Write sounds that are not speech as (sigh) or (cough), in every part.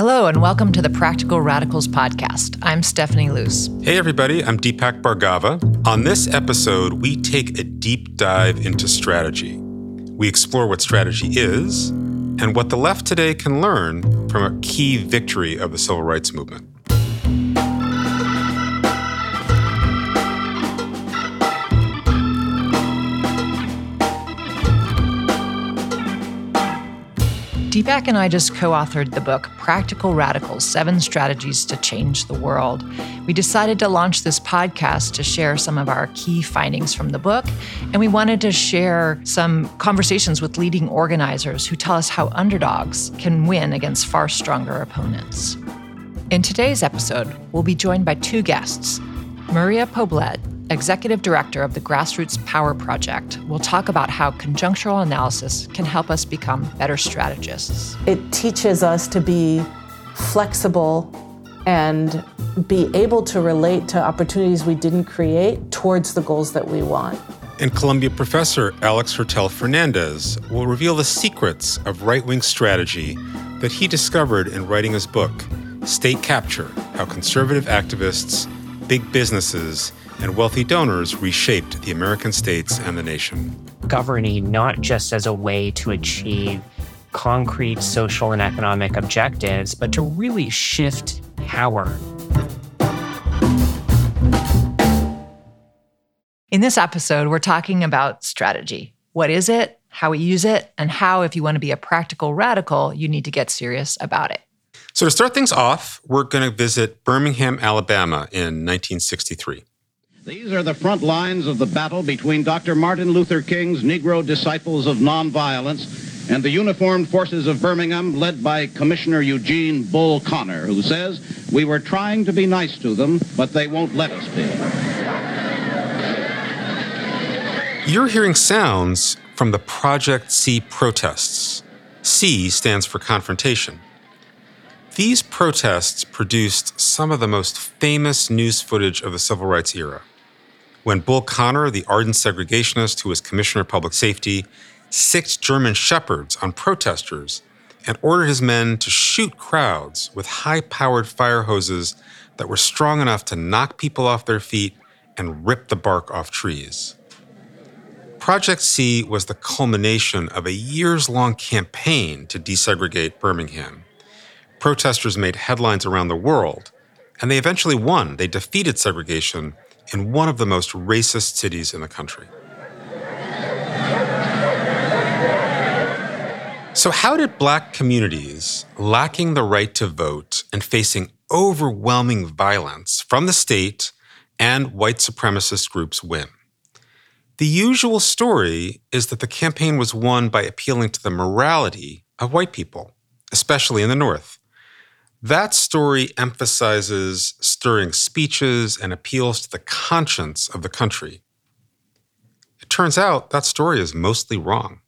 Hello, and welcome to the Practical Radicals podcast. I'm Stephanie Luce. Hey, everybody, I'm Deepak Bhargava. On this episode, we take a deep dive into strategy. We explore what strategy is and what the left today can learn from a key victory of the civil rights movement. Deepak and I just co authored the book Practical Radicals Seven Strategies to Change the World. We decided to launch this podcast to share some of our key findings from the book, and we wanted to share some conversations with leading organizers who tell us how underdogs can win against far stronger opponents. In today's episode, we'll be joined by two guests Maria Poblet executive director of the Grassroots Power Project, will talk about how conjunctural analysis can help us become better strategists. It teaches us to be flexible and be able to relate to opportunities we didn't create towards the goals that we want. And Columbia professor Alex Hertel Fernandez will reveal the secrets of right wing strategy that he discovered in writing his book, State Capture How Conservative Activists, Big Businesses, and wealthy donors reshaped the American states and the nation. Governing not just as a way to achieve concrete social and economic objectives, but to really shift power. In this episode, we're talking about strategy. What is it? How we use it? And how, if you want to be a practical radical, you need to get serious about it. So, to start things off, we're going to visit Birmingham, Alabama in 1963. These are the front lines of the battle between Dr. Martin Luther King's Negro Disciples of Nonviolence and the uniformed forces of Birmingham led by Commissioner Eugene Bull Connor, who says, we were trying to be nice to them, but they won't let us be. You're hearing sounds from the Project C protests. C stands for confrontation. These protests produced some of the most famous news footage of the civil rights era when Bull Connor, the ardent segregationist who was Commissioner of Public Safety, sicked German shepherds on protesters and ordered his men to shoot crowds with high powered fire hoses that were strong enough to knock people off their feet and rip the bark off trees. Project C was the culmination of a years long campaign to desegregate Birmingham. Protesters made headlines around the world, and they eventually won. They defeated segregation in one of the most racist cities in the country. So, how did black communities lacking the right to vote and facing overwhelming violence from the state and white supremacist groups win? The usual story is that the campaign was won by appealing to the morality of white people, especially in the North. That story emphasizes stirring speeches and appeals to the conscience of the country. It turns out that story is mostly wrong.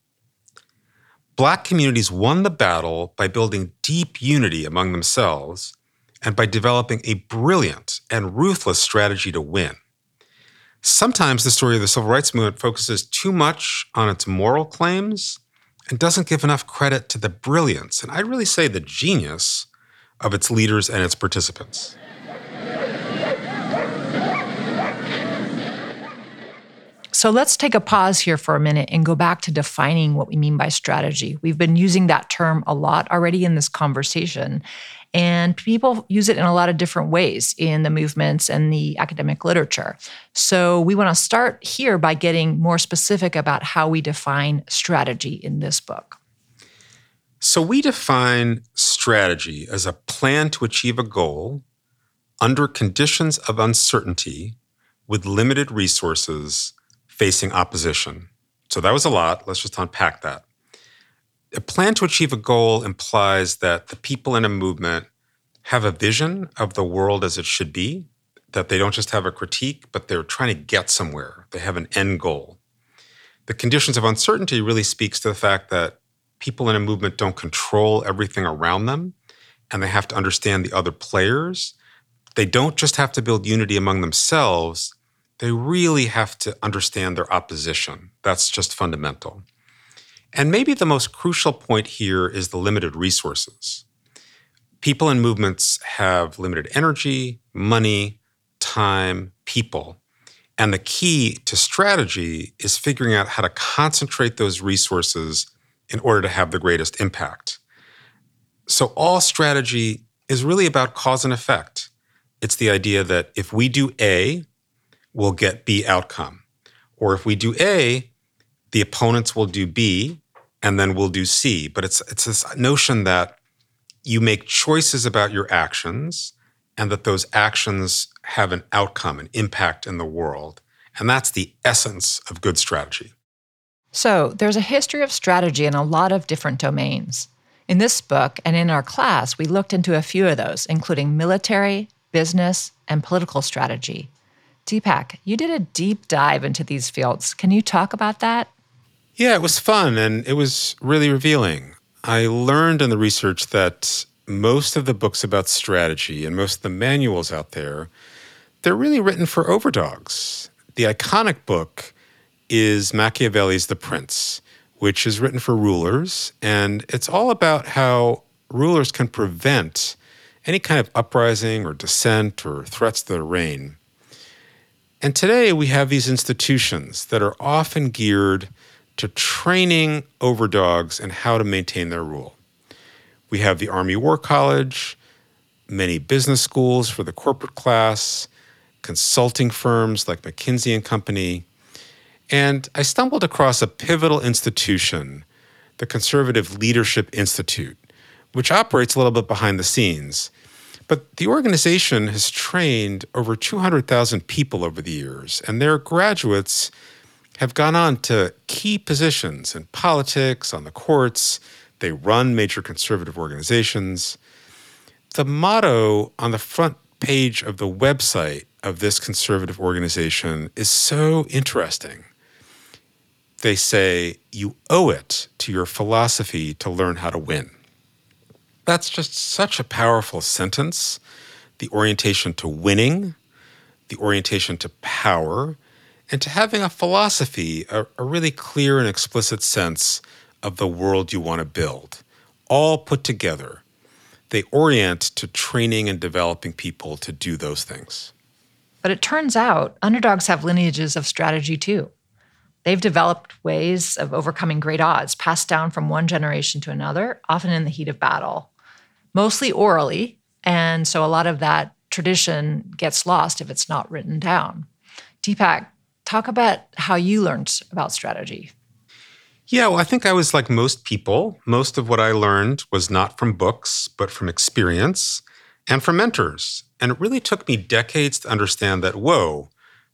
Black communities won the battle by building deep unity among themselves and by developing a brilliant and ruthless strategy to win. Sometimes the story of the civil rights movement focuses too much on its moral claims and doesn't give enough credit to the brilliance, and I'd really say the genius of its leaders and its participants. So let's take a pause here for a minute and go back to defining what we mean by strategy. We've been using that term a lot already in this conversation. And people use it in a lot of different ways in the movements and the academic literature. So we want to start here by getting more specific about how we define strategy in this book. So we define strategy as a plan to achieve a goal under conditions of uncertainty with limited resources facing opposition. So that was a lot. Let's just unpack that. A plan to achieve a goal implies that the people in a movement have a vision of the world as it should be, that they don't just have a critique, but they're trying to get somewhere. They have an end goal. The conditions of uncertainty really speaks to the fact that people in a movement don't control everything around them and they have to understand the other players. They don't just have to build unity among themselves, they really have to understand their opposition. That's just fundamental. And maybe the most crucial point here is the limited resources. People and movements have limited energy, money, time, people. And the key to strategy is figuring out how to concentrate those resources in order to have the greatest impact. So, all strategy is really about cause and effect. It's the idea that if we do A, we'll get B outcome. Or if we do A, the opponents will do B, and then we'll do C. But it's, it's this notion that you make choices about your actions and that those actions have an outcome, an impact in the world. And that's the essence of good strategy. So, there's a history of strategy in a lot of different domains. In this book and in our class, we looked into a few of those, including military, business, and political strategy. Deepak, you did a deep dive into these fields. Can you talk about that? Yeah, it was fun and it was really revealing. I learned in the research that most of the books about strategy and most of the manuals out there, they're really written for overdogs. The iconic book is Machiavelli's The Prince, which is written for rulers, and it's all about how rulers can prevent any kind of uprising or dissent or threats to their reign. And today we have these institutions that are often geared to training overdogs and how to maintain their rule. We have the Army War College, many business schools for the corporate class, consulting firms like McKinsey and Company. And I stumbled across a pivotal institution, the Conservative Leadership Institute, which operates a little bit behind the scenes. But the organization has trained over 200,000 people over the years, and their graduates have gone on to key positions in politics, on the courts. They run major conservative organizations. The motto on the front page of the website of this conservative organization is so interesting. They say, You owe it to your philosophy to learn how to win. That's just such a powerful sentence. The orientation to winning, the orientation to power, and to having a philosophy, a, a really clear and explicit sense of the world you want to build, all put together. They orient to training and developing people to do those things. But it turns out underdogs have lineages of strategy too. They've developed ways of overcoming great odds, passed down from one generation to another, often in the heat of battle, mostly orally. And so a lot of that tradition gets lost if it's not written down. Deepak, talk about how you learned about strategy. Yeah, well, I think I was like most people. Most of what I learned was not from books, but from experience and from mentors. And it really took me decades to understand that, whoa,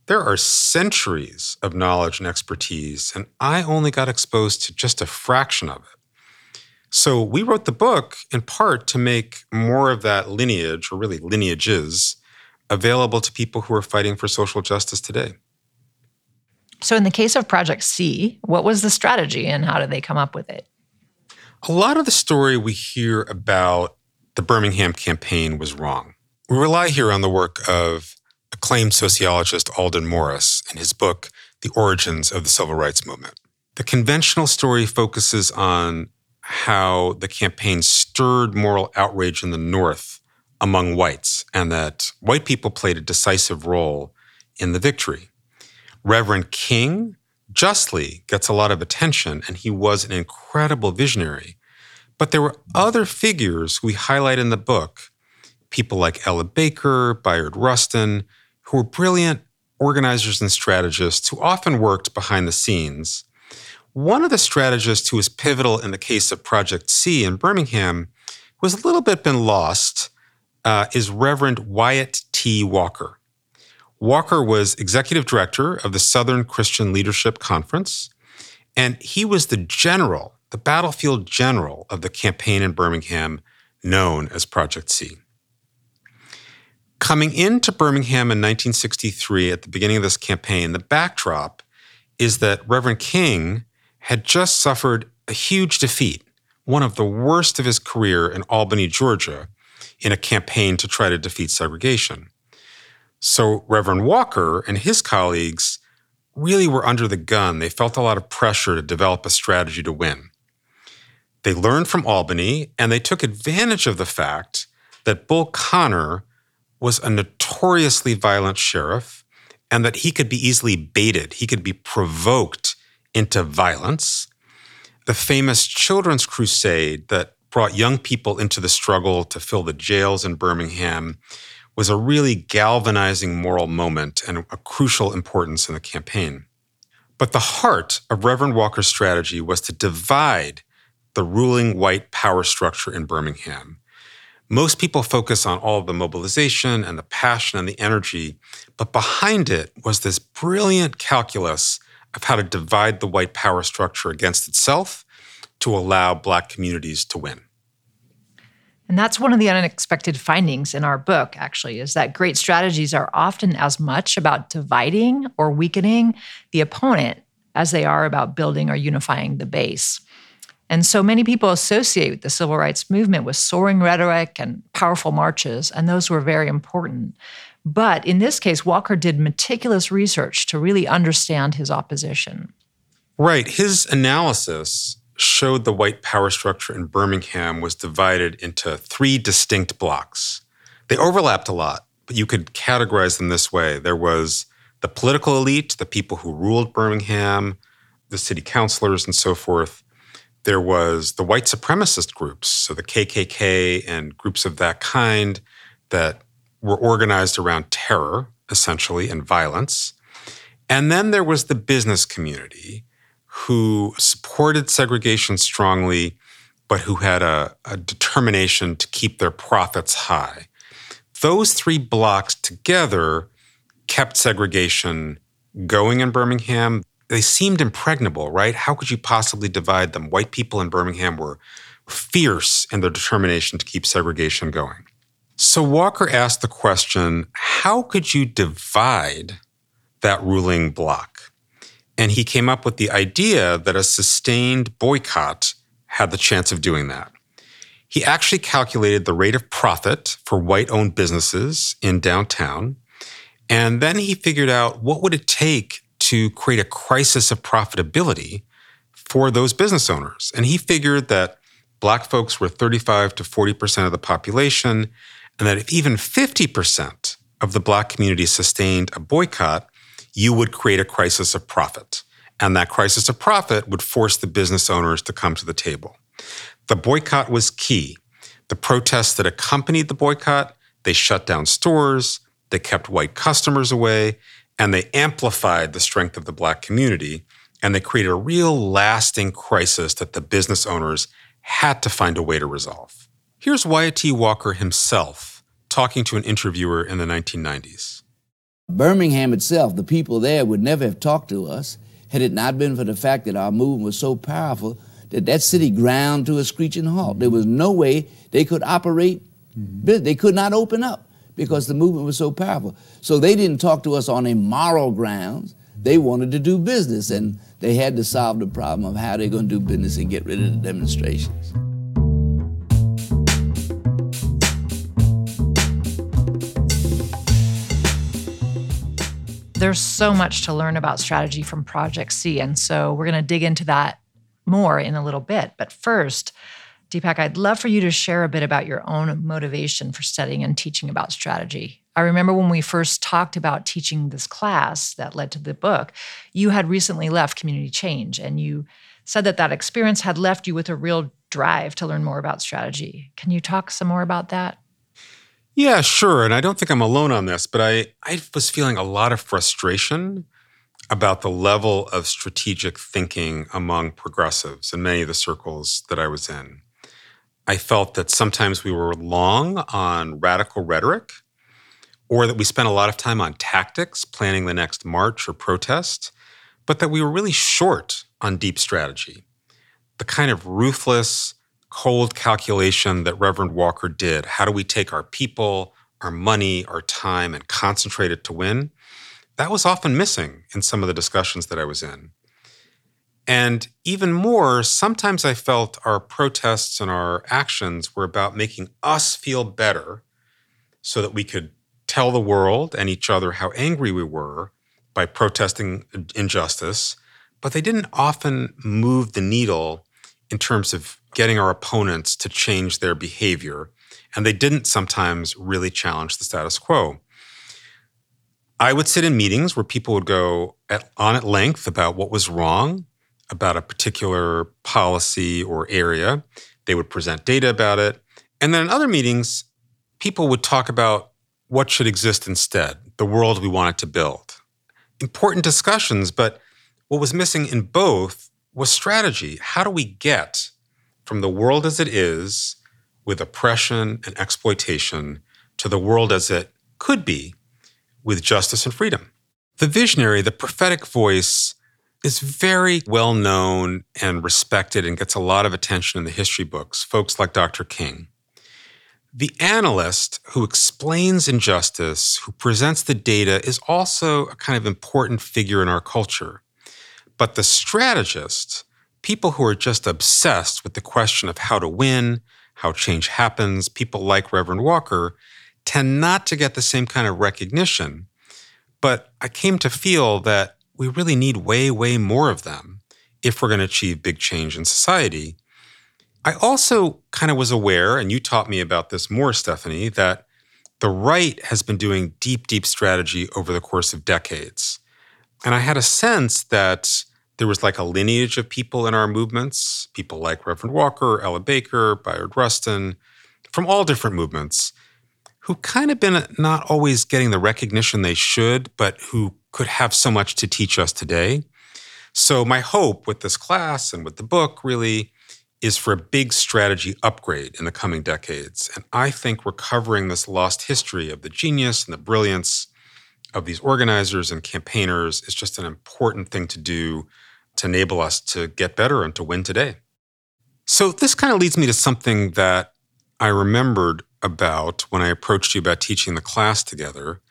there are centuries of knowledge and expertise, and I only got exposed to just a fraction of it. So we wrote the book in part to make more of that lineage, or really lineages, available to people who are fighting for social justice today. So, in the case of Project C, what was the strategy and how did they come up with it? A lot of the story we hear about the Birmingham campaign was wrong. We rely here on the work of acclaimed sociologist Aldon Morris in his book, The Origins of the Civil Rights Movement. The conventional story focuses on how the campaign stirred moral outrage in the North among whites and that white people played a decisive role in the victory. Reverend King justly gets a lot of attention, and he was an incredible visionary. But there were other figures we highlight in the book, people like Ella Baker, Bayard Rustin, who were brilliant organizers and strategists who often worked behind the scenes. One of the strategists who was pivotal in the case of Project C in Birmingham was a little bit been lost uh, is Reverend Wyatt T. Walker. Walker was executive director of the Southern Christian Leadership Conference, and he was the general, the battlefield general of the campaign in Birmingham known as Project C. Coming into Birmingham in 1963 at the beginning of this campaign, the backdrop is that Reverend King had just suffered a huge defeat, one of the worst of his career in Albany, Georgia, in a campaign to try to defeat segregation. So Reverend Walker and his colleagues really were under the gun. They felt a lot of pressure to develop a strategy to win. They learned from Albany and they took advantage of the fact that Bull Connor was a notoriously violent sheriff and that he could be easily baited, he could be provoked into violence. The famous children's crusade that brought young people into the struggle to fill the jails in Birmingham was a really galvanizing moral moment and a crucial importance in the campaign. But the heart of Reverend Walker's strategy was to divide the ruling white power structure in Birmingham. Most people focus on all the mobilization and the passion and the energy, but behind it was this brilliant calculus of how to divide the white power structure against itself to allow Black communities to win. And that's one of the unexpected findings in our book, actually, is that great strategies are often as much about dividing or weakening the opponent as they are about building or unifying the base. And so many people associate the civil rights movement with soaring rhetoric and powerful marches, and those were very important. But in this case, Walker did meticulous research to really understand his opposition. Right. His analysis showed the white power structure in Birmingham was divided into three distinct blocks. They overlapped a lot, but you could categorize them this way there was the political elite, the people who ruled Birmingham, the city councilors, and so forth. There was the white supremacist groups, so the KKK and groups of that kind that were organized around terror, essentially, and violence. And then there was the business community, who supported segregation strongly, but who had a, a, determination to keep their profits high. Those three blocks together kept segregation going in Birmingham. They seemed impregnable, right? How could you possibly divide them? White people in Birmingham were fierce in their determination to keep segregation going. So Walker asked the question how could you divide that ruling block? And he came up with the idea that a sustained boycott had the chance of doing that. He actually calculated the rate of profit for white owned businesses in downtown. And then he figured out what would it take to create a crisis of profitability for those business owners. And he figured that black folks were 35 to 40% of the population, and that if even 50% of the black community sustained a boycott, you would create a crisis of profit. And that crisis of profit would force the business owners to come to the table. The boycott was key. The protests that accompanied the boycott, they shut down stores, they kept white customers away, and they amplified the strength of the black community. And they created a real lasting crisis that the business owners had to find a way to resolve. Here's Wyatt T. Walker himself talking to an interviewer in the 1990s. Birmingham itself, the people there would never have talked to us had it not been for the fact that our movement was so powerful that that city ground to a screeching halt. There was no way they could operate, mm-hmm. they could not open up because the movement was so powerful. So they didn't talk to us on a moral grounds. They wanted to do business, and they had to solve the problem of how they're going to do business and get rid of the demonstrations. There's so much to learn about strategy from Project C. And so we're going to dig into that more in a little bit. But first, Deepak, I'd love for you to share a bit about your own motivation for studying and teaching about strategy. I remember when we first talked about teaching this class that led to the book, you had recently left Community Change and you said that that experience had left you with a real drive to learn more about strategy. Can you talk some more about that? Yeah, sure. And I don't think I'm alone on this, but I, I was feeling a lot of frustration about the level of strategic thinking among progressives in many of the circles that I was in. I felt that sometimes we were long on radical rhetoric, or that we spent a lot of time on tactics, planning the next march or protest, but that we were really short on deep strategy. The kind of ruthless, cold calculation that Reverend Walker did. How do we take our people, our money, our time, and concentrate it to win? That was often missing in some of the discussions that I was in. And even more, sometimes I felt our protests and our actions were about making us feel better so that we could tell the world and each other how angry we were by protesting injustice, but they didn't often move the needle in terms of getting our opponents to change their behavior and they didn't sometimes really challenge the status quo. I would sit in meetings where people would go at, on at length about what was wrong about a particular policy or area. They would present data about it. And then in other meetings, people would talk about what should exist instead, the world we wanted to build. Important discussions, but what was missing in both was strategy. How do we get from the world as it is, with oppression and exploitation, to the world as it could be, with justice and freedom? The visionary, the prophetic voice, is very well known and respected and gets a lot of attention in the history books, folks like Dr. King. The analyst who explains injustice, who presents the data, is also a kind of important figure in our culture. But the strategist, people who are just obsessed with the question of how to win, how change happens, people like Reverend Walker, tend not to get the same kind of recognition. But I came to feel that we really need way, way more of them if we're going to achieve big change in society. I also kind of was aware, and you taught me about this more, Stephanie, that the right has been doing deep, deep strategy over the course of decades. And I had a sense that there was like a lineage of people in our movements, people like Reverend Walker, Ella Baker, Bayard Rustin, from all different movements, who kind of been not always getting the recognition they should, but who could have so much to teach us today. So, my hope with this class and with the book really is for a big strategy upgrade in the coming decades. And I think recovering this lost history of the genius and the brilliance of these organizers and campaigners is just an important thing to do to enable us to get better and to win today. So, this kind of leads me to something that I remembered about when I approached you about teaching the class together.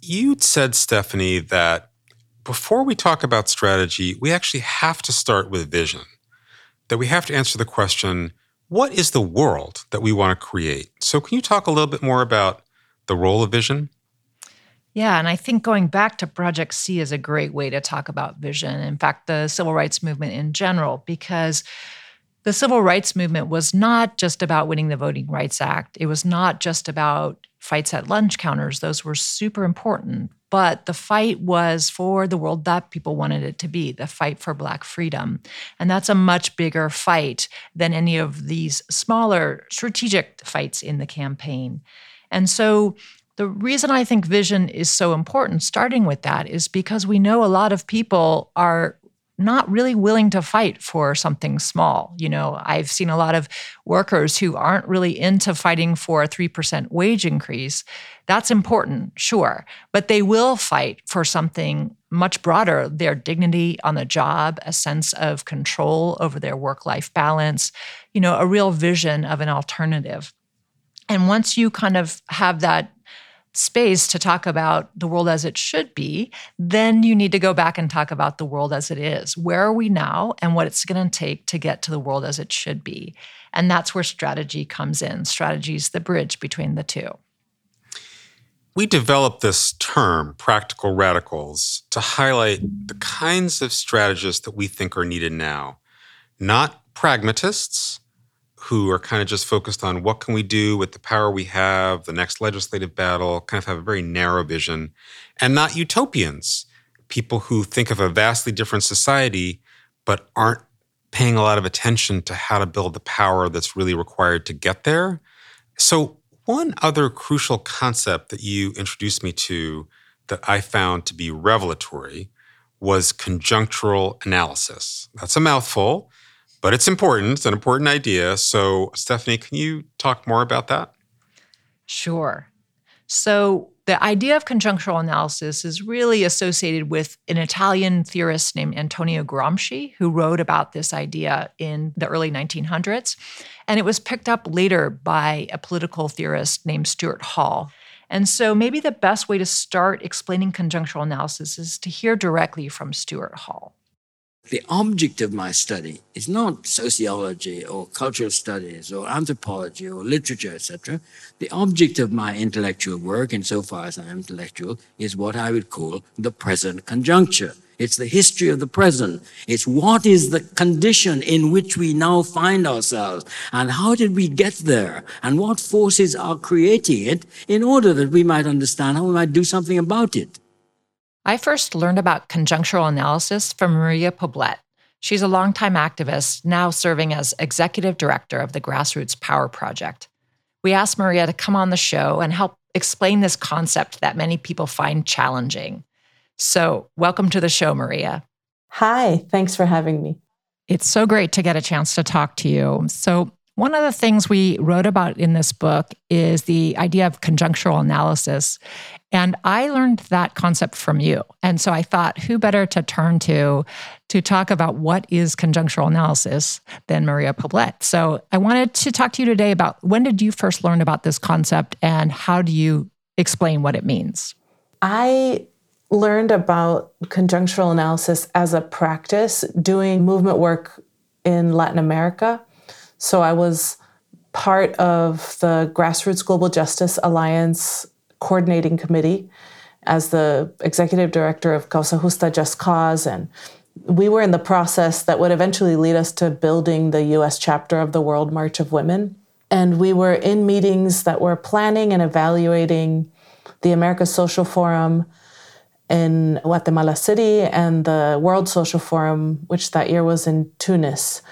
You'd said, Stephanie, that before we talk about strategy, we actually have to start with vision, that we have to answer the question what is the world that we want to create? So, can you talk a little bit more about the role of vision? Yeah, and I think going back to Project C is a great way to talk about vision. In fact, the civil rights movement in general, because the civil rights movement was not just about winning the Voting Rights Act. It was not just about fights at lunch counters. Those were super important. But the fight was for the world that people wanted it to be the fight for Black freedom. And that's a much bigger fight than any of these smaller strategic fights in the campaign. And so the reason I think vision is so important, starting with that, is because we know a lot of people are not really willing to fight for something small. You know, I've seen a lot of workers who aren't really into fighting for a 3% wage increase. That's important, sure, but they will fight for something much broader their dignity on the job, a sense of control over their work life balance, you know, a real vision of an alternative. And once you kind of have that space to talk about the world as it should be, then you need to go back and talk about the world as it is. Where are we now and what it's going to take to get to the world as it should be? And that's where strategy comes in. Strategy is the bridge between the two. We developed this term, practical radicals, to highlight the kinds of strategists that we think are needed now. Not pragmatists, who are kind of just focused on what can we do with the power we have, the next legislative battle, kind of have a very narrow vision, and not utopians, people who think of a vastly different society but aren't paying a lot of attention to how to build the power that's really required to get there. So, one other crucial concept that you introduced me to that I found to be revelatory was conjunctural analysis. That's a mouthful but it's important. It's an important idea. So, Stephanie, can you talk more about that? Sure. So, the idea of conjunctural analysis is really associated with an Italian theorist named Antonio Gramsci, who wrote about this idea in the early 1900s. And it was picked up later by a political theorist named Stuart Hall. And so, maybe the best way to start explaining conjunctural analysis is to hear directly from Stuart Hall the object of my study is not sociology or cultural studies or anthropology or literature, etc. The object of my intellectual work, insofar as I'm intellectual, is what I would call the present conjuncture. It's the history of the present. It's what is the condition in which we now find ourselves and how did we get there and what forces are creating it in order that we might understand how we might do something about it. I first learned about conjunctural analysis from Maria Poblet. She's a longtime activist, now serving as executive director of the Grassroots Power Project. We asked Maria to come on the show and help explain this concept that many people find challenging. So, welcome to the show, Maria. Hi, thanks for having me. It's so great to get a chance to talk to you. So, one of the things we wrote about in this book is the idea of conjunctural analysis. And I learned that concept from you. And so I thought, who better to turn to to talk about what is conjunctural analysis than Maria Poblet? So I wanted to talk to you today about when did you first learn about this concept and how do you explain what it means? I learned about conjunctural analysis as a practice doing movement work in Latin America. So I was part of the Grassroots Global Justice Alliance coordinating committee as the executive director of Causa Justa Just Cause. And we were in the process that would eventually lead us to building the US chapter of the World March of Women. And we were in meetings that were planning and evaluating the America Social Forum in Guatemala City and the World Social Forum, which that year was in Tunis.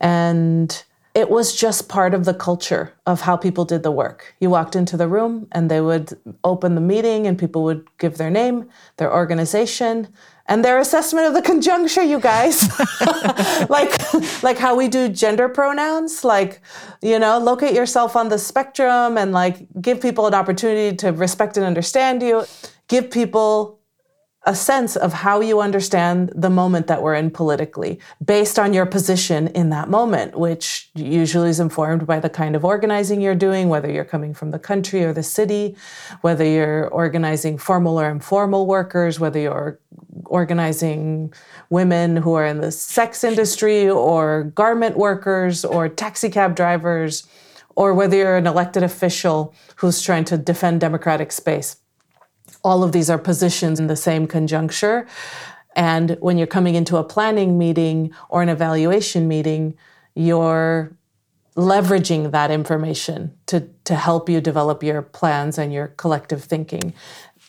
And it was just part of the culture of how people did the work. You walked into the room and they would open the meeting and people would give their name, their organization, and their assessment of the conjuncture, you guys. (laughs) like like how we do gender pronouns, like, you know, locate yourself on the spectrum and like give people an opportunity to respect and understand you. Give people a sense of how you understand the moment that we're in politically based on your position in that moment, which usually is informed by the kind of organizing you're doing, whether you're coming from the country or the city, whether you're organizing formal or informal workers, whether you're organizing women who are in the sex industry or garment workers or taxi cab drivers, or whether you're an elected official who's trying to defend democratic space all of these are positions in the same conjuncture. And when you're coming into a planning meeting or an evaluation meeting, you're leveraging that information to, to help you develop your plans and your collective thinking.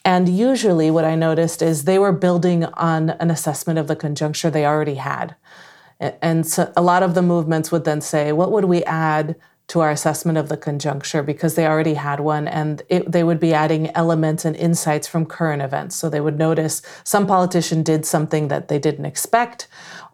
And usually, what I noticed is they were building on an assessment of the conjuncture they already had. And so a lot of the movements would then say, what would we add to our assessment of the conjuncture because they already had one and it, they would be adding elements and insights from current events. So they would notice some politician did something that they didn't expect,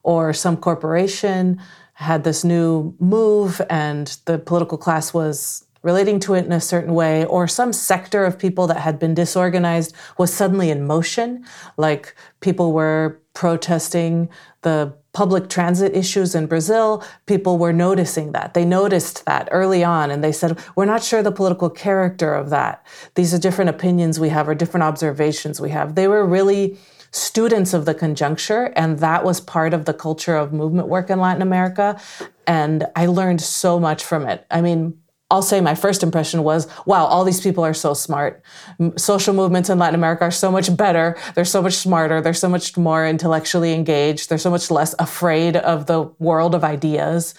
or some corporation had this new move and the political class was relating to it in a certain way, or some sector of people that had been disorganized was suddenly in motion, like people were protesting the public transit issues in Brazil, people were noticing that. They noticed that early on and they said, We're not sure the political character of that. These are different opinions we have or different observations we have. They were really students of the conjuncture, and that was part of the culture of movement work in Latin America. And I learned so much from it. I mean, I'll say my first impression was, wow, all these people are so smart. Social movements in Latin America are so much better. They're so much smarter. They're so much more intellectually engaged. They're so much less afraid of the world of ideas.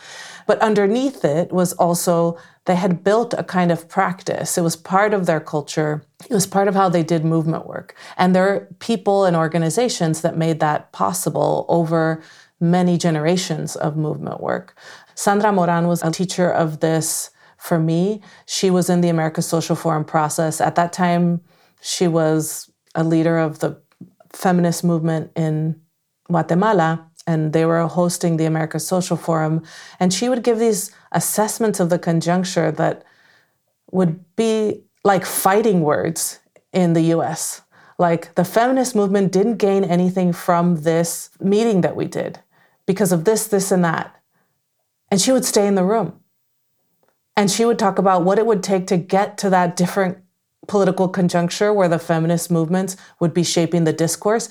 But underneath it was also, they had built a kind of practice. It was part of their culture. It was part of how they did movement work. And there are people and organizations that made that possible over many generations of movement work. Sandra Moran was a teacher of this for me. She was in the America Social Forum process. At that time, she was a leader of the feminist movement in Guatemala, and they were hosting the America Social Forum. And she would give these assessments of the conjuncture that would be like fighting words in the US. Like the feminist movement didn't gain anything from this meeting that we did because of this, this, and that. And she would stay in the room. And she would talk about what it would take to get to that different political conjuncture where the feminist movements would be shaping the discourse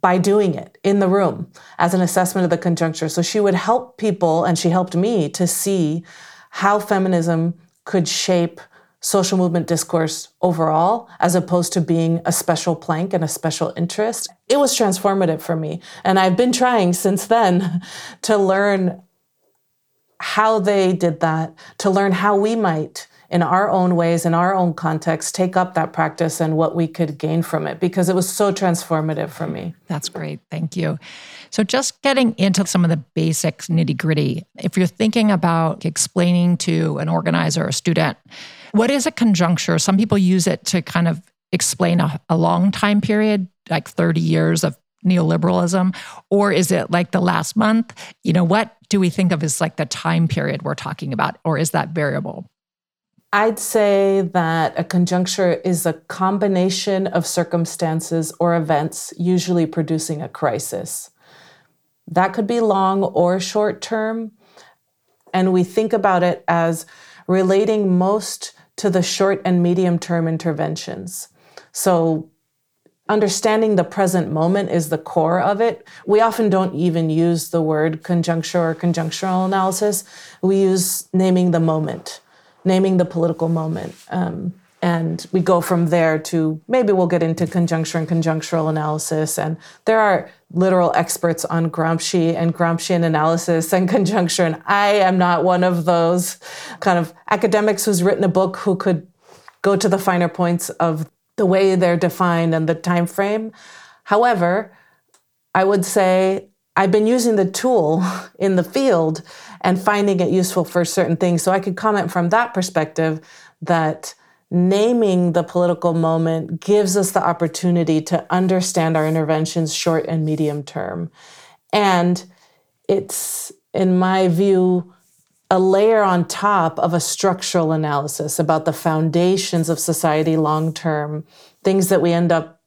by doing it in the room as an assessment of the conjuncture. So she would help people, and she helped me to see how feminism could shape social movement discourse overall, as opposed to being a special plank and a special interest. It was transformative for me. And I've been trying since then (laughs) to learn how they did that, to learn how we might in our own ways, in our own context, take up that practice and what we could gain from it because it was so transformative for me. That's great. Thank you. So, just getting into some of the basic nitty gritty, if you're thinking about explaining to an organizer or a student, what is a conjuncture? Some people use it to kind of explain a, a long time period, like 30 years of neoliberalism or is it like the last month you know what do we think of as like the time period we're talking about or is that variable I'd say that a conjuncture is a combination of circumstances or events, usually producing a crisis. That could be long or short term. And we think about it as relating most to the short and medium term interventions. So, understanding the present moment is the core of it. We often don't even use the word conjuncture or conjunctural analysis, we use naming the moment naming the political moment. Um, and we go from there to maybe we'll get into conjuncture and conjunctural analysis. And there are literal experts on Gramsci and Gramscian analysis and conjuncture. And I am not one of those kind of academics who's written a book who could go to the finer points of the way they're defined and the time frame. However, I would say I've been using the tool (laughs) in the field and finding it useful for certain things. So I could comment from that perspective that naming the political moment gives us the opportunity to understand our interventions short and medium term. And it's, in my view, a layer on top of a structural analysis about the foundations of society long term, things that we end up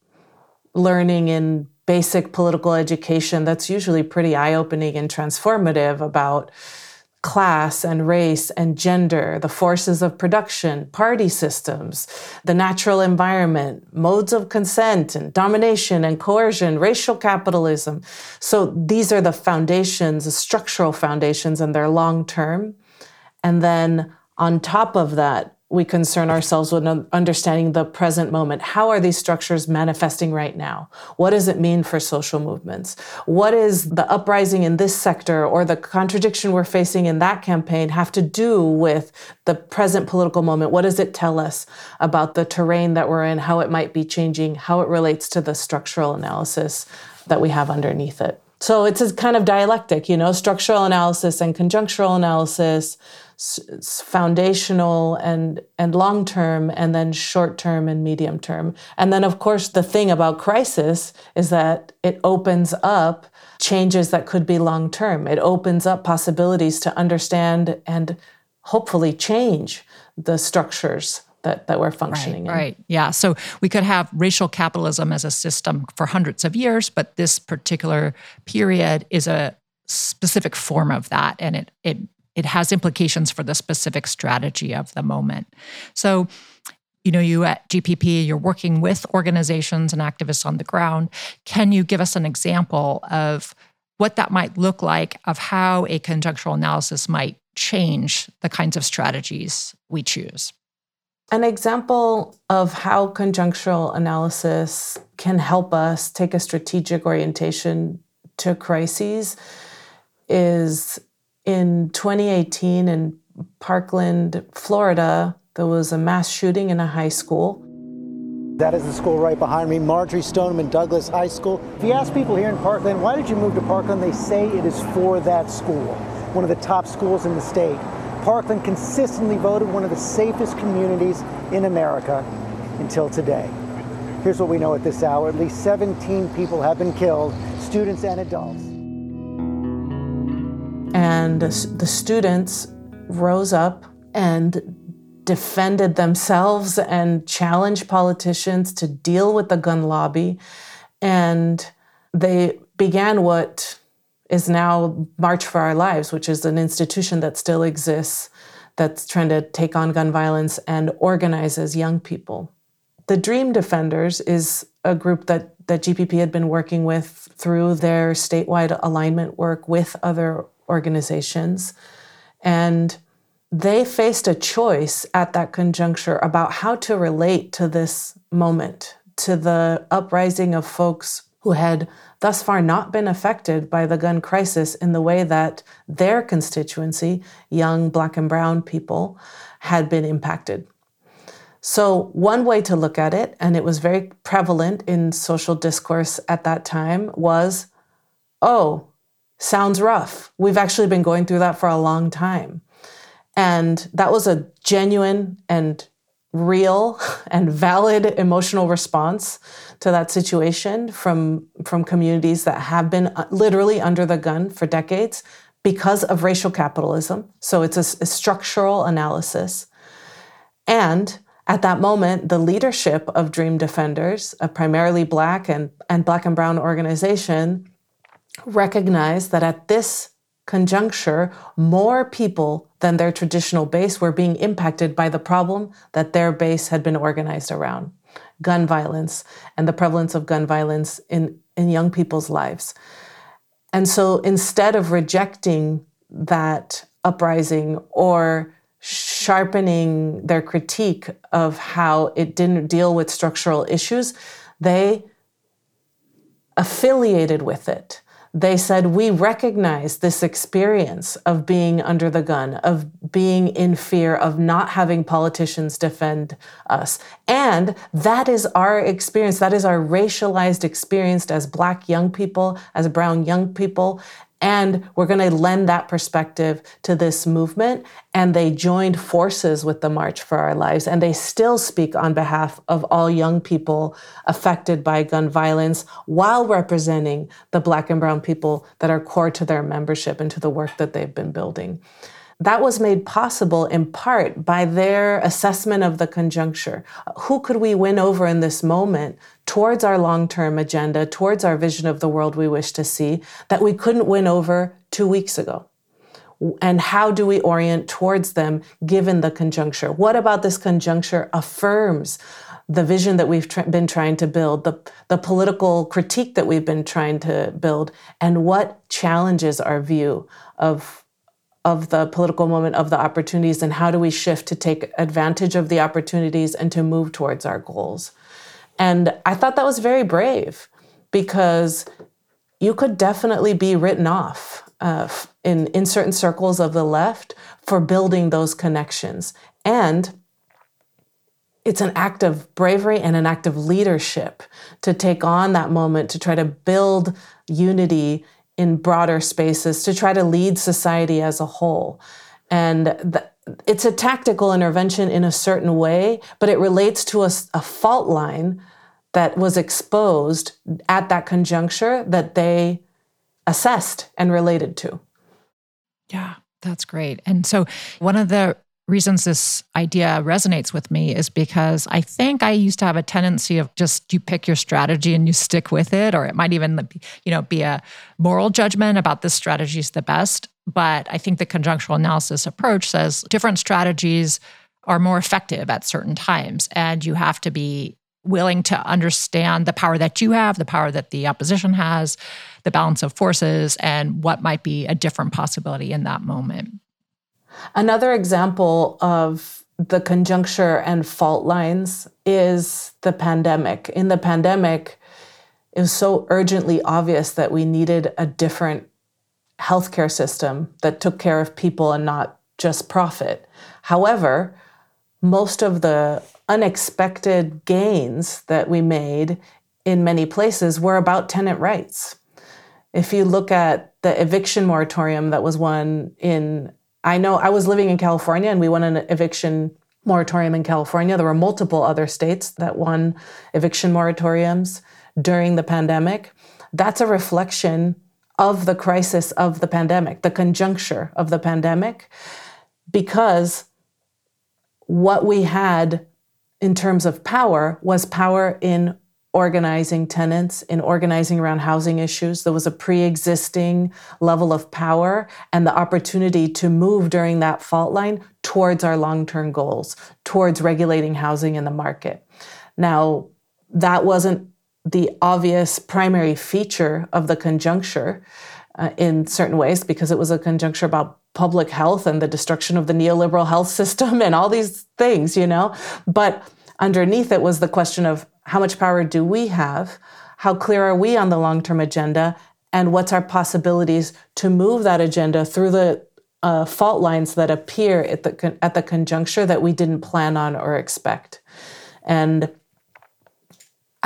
learning in basic political education that's usually pretty eye opening and transformative about class and race and gender, the forces of production, party systems, the natural environment, modes of consent and domination and coercion, racial capitalism. So these are the foundations, the structural foundations, and they're long term. And then on top of that, we concern ourselves with understanding the present moment. How are these structures manifesting right now? What does it mean for social movements? What is the uprising in this sector or the contradiction we're facing in that campaign have to do with the present political moment? What does it tell us about the terrain that we're in, how it might be changing, how it relates to the structural analysis that we have underneath it? So it's a kind of dialectic, you know, structural analysis and conjunctural analysis foundational and and long term and then short term and medium term and then of course the thing about crisis is that it opens up changes that could be long term it opens up possibilities to understand and hopefully change the structures that, that we're functioning right, in. Right. Yeah. So we could have racial capitalism as a system for hundreds of years, but this particular period is a specific form of that. And it it it has implications for the specific strategy of the moment. So, you know, you at GPP, you're working with organizations and activists on the ground. Can you give us an example of what that might look like of how a conjunctural analysis might change the kinds of strategies we choose? An example of how conjunctural analysis can help us take a strategic orientation to crises is in 2018 in Parkland, Florida, there was a mass shooting in a high school. That is the school right behind me, Marjory Stoneman Douglas High School. If you ask people here in Parkland, why did you move to Parkland? They say it is for that school, one of the top schools in the state. Parkland consistently voted one of the safest communities in America until today. Here's what we know at this hour. At least 17 people have been killed, students and adults. And the students rose up and defended themselves and challenged politicians to deal with the gun lobby. And they began what is now March for Our Lives, which is an institution that still exists that's trying to take on gun violence and organizes young people. The Dream Defenders is a group that, that GPP had been working with through their statewide alignment work with other organizations. And they faced a choice at that conjuncture about how to relate to this moment, to the uprising of folks who had thus far not been affected by the gun crisis in the way that their constituency, young black and brown people, had been impacted. So, one way to look at it, and it was very prevalent in social discourse at that time, was oh, sounds rough. We've actually been going through that for a long time. And that was a genuine and real (laughs) and valid emotional response to that situation from, from communities that have been uh, literally under the gun for decades because of racial capitalism. So it's a, a structural analysis. And at that moment, the leadership of Dream Defenders, a primarily Black and, and Black and Brown organization, recognized that at this conjuncture, more people than their traditional base were being impacted by the problem that their base had been organized around gun violence and the prevalence of gun violence in, in young people's lives. And so instead of rejecting that uprising or sharpening their critique of how it didn't deal with structural issues, they affiliated with it they said, We recognize this experience of being under the gun, of being in fear, of not having politicians defend us. And that is our experience. That is our racialized experience as Black young people, as Brown young people. And we're going to lend that perspective to this movement. And they joined forces with the March for Our Lives. And they still speak on behalf of all young people affected by gun violence while representing the Black and Brown people that are core to their membership and to the work that they've been building. That was made possible in part by their assessment of the conjuncture. Who could we win over in this moment towards our long term agenda, towards our vision of the world we wish to see, that we couldn't win over two weeks ago? And how do we orient towards them given the conjuncture? What about this conjuncture affirms the vision that we've been trying to build, the, the political critique that we've been trying to build, and what challenges our view of of the political moment, of the opportunities, and how do we shift to take advantage of the opportunities and to move towards our goals. And I thought that was very brave because you could definitely be written off uh, in, in certain circles of the left for building those connections. And it's an act of bravery and an act of leadership to take on that moment to try to build unity in broader spaces to try to lead society as a whole. And th- it's a tactical intervention in a certain way, but it relates to a, a fault line that was exposed at that conjuncture that they assessed and related to. Yeah, that's great. And so, one of the reasons this idea resonates with me is because I think I used to have a tendency of just you pick your strategy and you stick with it, or it might even you know be a moral judgment about this strategy is the best. But I think the conjunctural analysis approach says different strategies are more effective at certain times, and you have to be willing to understand the power that you have, the power that the opposition has, the balance of forces, and what might be a different possibility in that moment. Another example of the conjuncture and fault lines is the pandemic. In the pandemic, it was so urgently obvious that we needed a different healthcare system that took care of people and not just profit. However, most of the unexpected gains that we made in many places were about tenant rights. If you look at the eviction moratorium that was won in I know I was living in California and we won an eviction moratorium in California. There were multiple other states that won eviction moratoriums during the pandemic. That's a reflection of the crisis of the pandemic, the conjuncture of the pandemic, because what we had in terms of power was power in organizing tenants, in organizing around housing issues. There was a pre existing level of power and the opportunity to move during that fault line towards our long term goals, towards regulating housing in the market. Now, that wasn't the obvious primary feature of the conjuncture uh, in certain ways because it was a conjuncture about public health and the destruction of the neoliberal health (laughs) system and all these things, you know? But underneath it was the question of how much power do we have? How clear are we on the long term agenda? And what's our possibilities to move that agenda through the uh, fault lines that appear at the, at the conjuncture that we didn't plan on or expect? And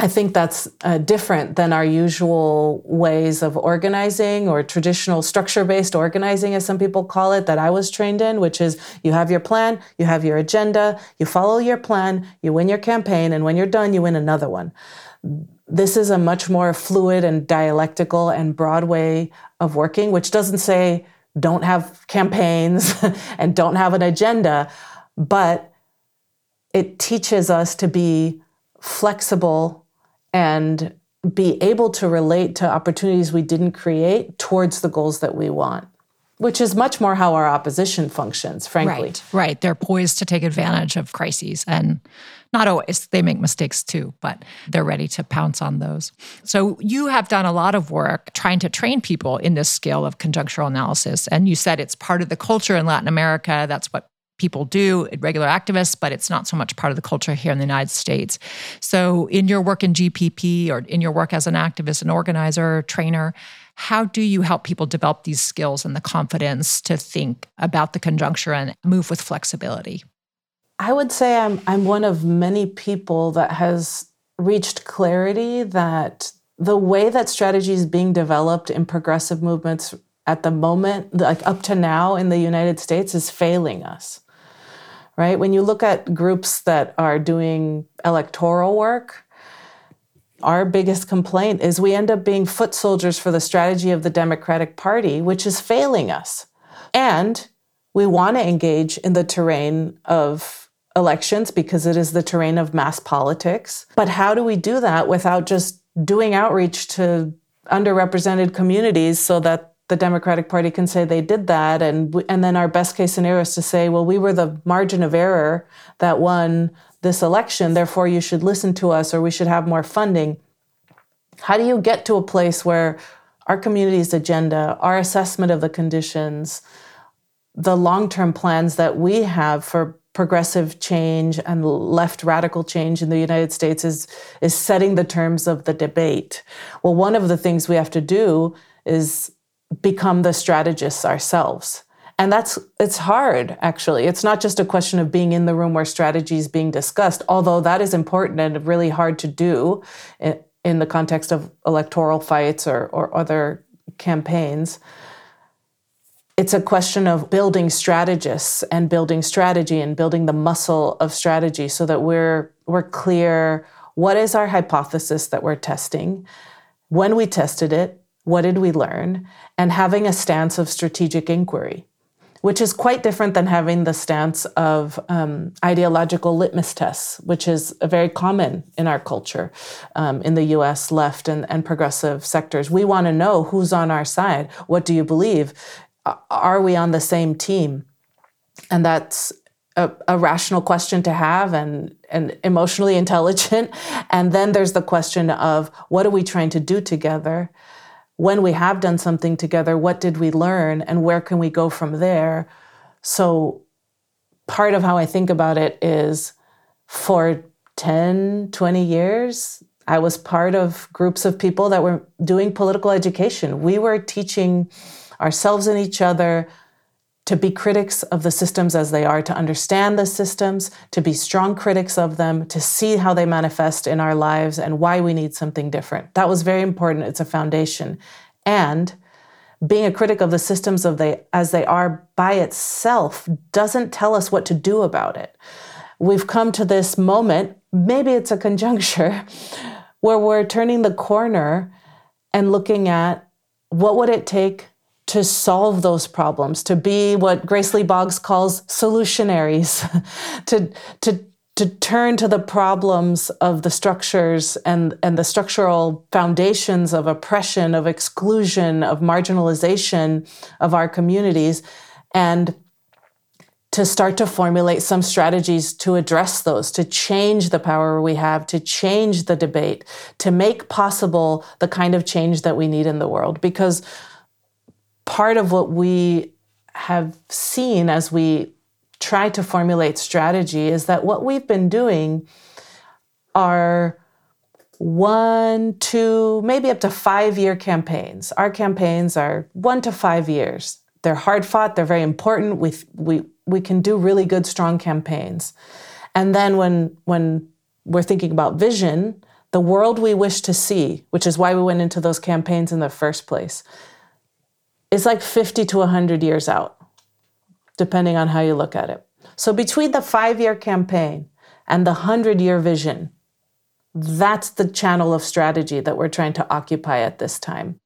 I think that's uh, different than our usual ways of organizing or traditional structure based organizing, as some people call it, that I was trained in, which is you have your plan, you have your agenda, you follow your plan, you win your campaign, and when you're done, you win another one. This is a much more fluid and dialectical and broad way of working, which doesn't say don't have campaigns (laughs) and don't have an agenda, but it teaches us to be flexible and be able to relate to opportunities we didn't create towards the goals that we want which is much more how our opposition functions frankly. Right right. They're poised to take advantage of crises and not always they make mistakes too but they're ready to pounce on those. So you have done a lot of work trying to train people in this skill of conjunctural analysis and you said it's part of the culture in latin america. That's what people do, regular activists, but it's not so much part of the culture here in the United States. So, in your work in GPP or in your work as an activist, an organizer, trainer, how do you help people develop these skills and the confidence to think about the conjuncture and move with flexibility? I would say I'm I'm one of many people that has reached clarity that the way that strategy is being developed in progressive movements at the moment, like up to now in the United States, is failing us right? When you look at groups that are doing electoral work, our biggest complaint is we end up being foot soldiers for the strategy of the Democratic Party, which is failing us. And we want to engage in the terrain of elections because it is the terrain of mass politics. But how do we do that without just doing outreach to underrepresented communities so that the Democratic Party can say they did that, and and then our best case scenario is to say, well, we were the margin of error that won this election, therefore you should listen to us, or we should have more funding. How do you get to a place where our community's agenda, our assessment of the conditions, the long-term plans that we have for progressive change and left radical change in the United States is is setting the terms of the debate. Well, one of the things we have to do is become the strategists ourselves. And that's it's hard actually. It's not just a question of being in the room where strategy is being discussed, although that is important and really hard to do in, the context of electoral fights or, or other campaigns. It's a question of building strategists and building strategy and building the muscle of strategy so that we're we're clear what is our hypothesis that we're testing, when we tested it, what did we learn? And having a stance of strategic inquiry, which is quite different than having the stance of um, ideological litmus tests, which is very common in our culture um, in the US left and, and progressive sectors. We want to know who's on our side. What do you believe? Are we on the same team? And that's a, a, rational question to have and, and emotionally (laughs) intelligent. And then there's the question of what are we trying to do together? When we have done something together, what did we learn and where can we go from there? So, part of how I think about it is for 10, 20 years, I was part of groups of people that were doing political education. We were teaching ourselves and each other to be critics of the systems as they are, to understand the systems, to be strong critics of them, to see how they manifest in our lives and why we need something different. That was very important. It's a foundation. And being a critic of the systems of they as they are by itself doesn't tell us what to do about it. We've come to this moment, maybe it's a conjuncture, (laughs) where we're turning the corner and looking at what would it take to solve those problems, to be what Grace Lee Boggs calls solutionaries, (laughs) to, to, to turn to the problems of the structures and, and the structural foundations of oppression, of exclusion, of marginalization of our communities, and to start to formulate some strategies to address those, to change the power we have, to change the debate, to make possible the kind of change that we need in the world. Because part of what we have seen as we try to formulate strategy is that what we've been doing are one, two, maybe up to five year campaigns. Our campaigns are one to five years. They're hard fought, they're very important. We, we, we can do really good, strong campaigns. And then when, when we're thinking about vision, the world we wish to see, which is why we went into those campaigns in the first place, is like 50 to 100 years out, depending on how you look at it. So between the five year campaign and the 100 year vision, that's the channel of strategy that we're trying to occupy at this time.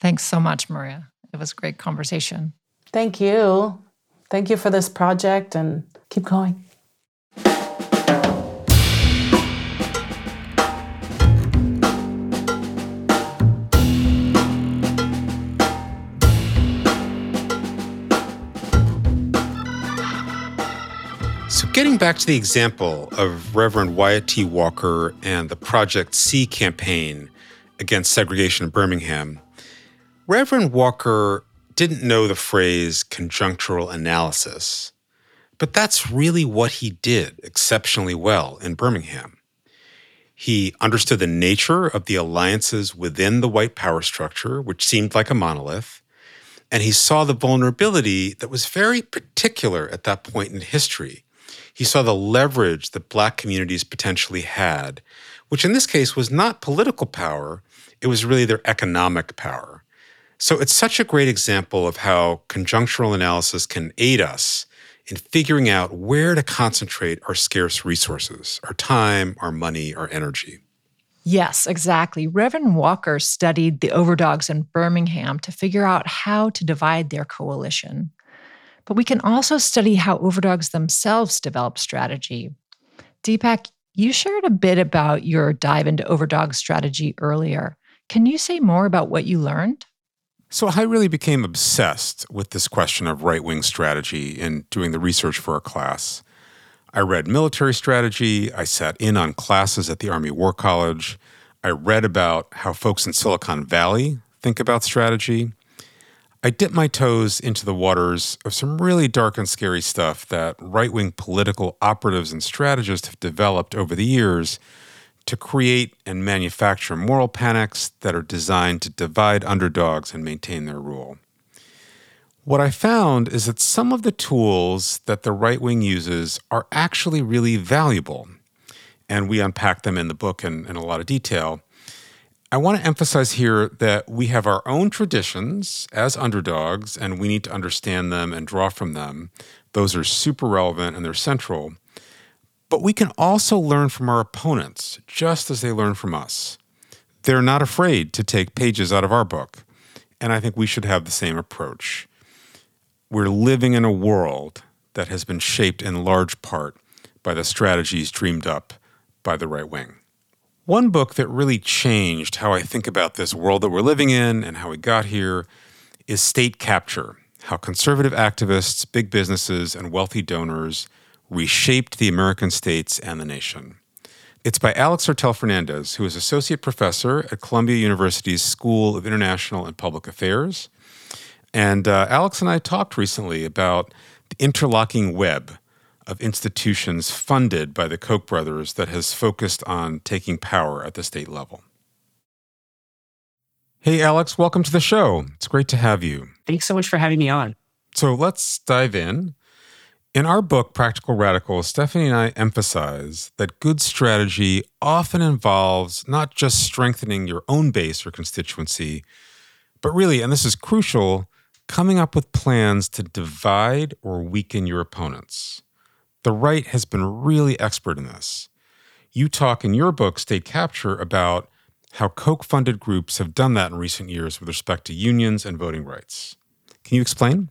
Thanks so much, Maria. It was a great conversation. Thank you. Thank you for this project and keep going. So, getting back to the example of Reverend Wyatt T. Walker and the Project C campaign against segregation in Birmingham, Reverend Walker didn't know the phrase conjunctural analysis, but that's really what he did exceptionally well in Birmingham. He understood the nature of the alliances within the white power structure, which seemed like a monolith, and he saw the vulnerability that was very particular at that point in history he saw the leverage that Black communities potentially had, which in this case was not political power, it was really their economic power. So it's such a great example of how conjunctural analysis can aid us in figuring out where to concentrate our scarce resources, our time, our money, our energy. Yes, exactly. Reverend Walker studied the overdogs in Birmingham to figure out how to divide their coalition. But we can also study how overdogs themselves develop strategy. Deepak, you shared a bit about your dive into overdog strategy earlier. Can you say more about what you learned? So, I really became obsessed with this question of right wing strategy in doing the research for a class. I read military strategy, I sat in on classes at the Army War College, I read about how folks in Silicon Valley think about strategy. I dip my toes into the waters of some really dark and scary stuff that right wing political operatives and strategists have developed over the years to create and manufacture moral panics that are designed to divide underdogs and maintain their rule. What I found is that some of the tools that the right wing uses are actually really valuable, and we unpack them in the book in, in a lot of detail. I want to emphasize here that we have our own traditions as underdogs, and we need to understand them and draw from them. Those are super relevant and they're central. But we can also learn from our opponents, just as they learn from us. They're not afraid to take pages out of our book, and I think we should have the same approach. We're living in a world that has been shaped in large part by the strategies dreamed up by the right wing. One book that really changed how I think about this world that we're living in and how we got here is State Capture How Conservative Activists, Big Businesses, and Wealthy Donors Reshaped the American States and the Nation. It's by Alex Hertel Fernandez, who is Associate Professor at Columbia University's School of International and Public Affairs. And uh, Alex and I talked recently about the interlocking web of institutions funded by the Koch brothers that has focused on taking power at the state level. Hey, Alex, welcome to the show. It's great to have you. Thanks so much for having me on. So let's dive in. In our book, Practical Radicals, Stephanie and I emphasize that good strategy often involves not just strengthening your own base or constituency, but really, and this is crucial, coming up with plans to divide or weaken your opponents. The right has been really expert in this. You talk in your book, State Capture, about how Koch funded groups have done that in recent years with respect to unions and voting rights. Can you explain?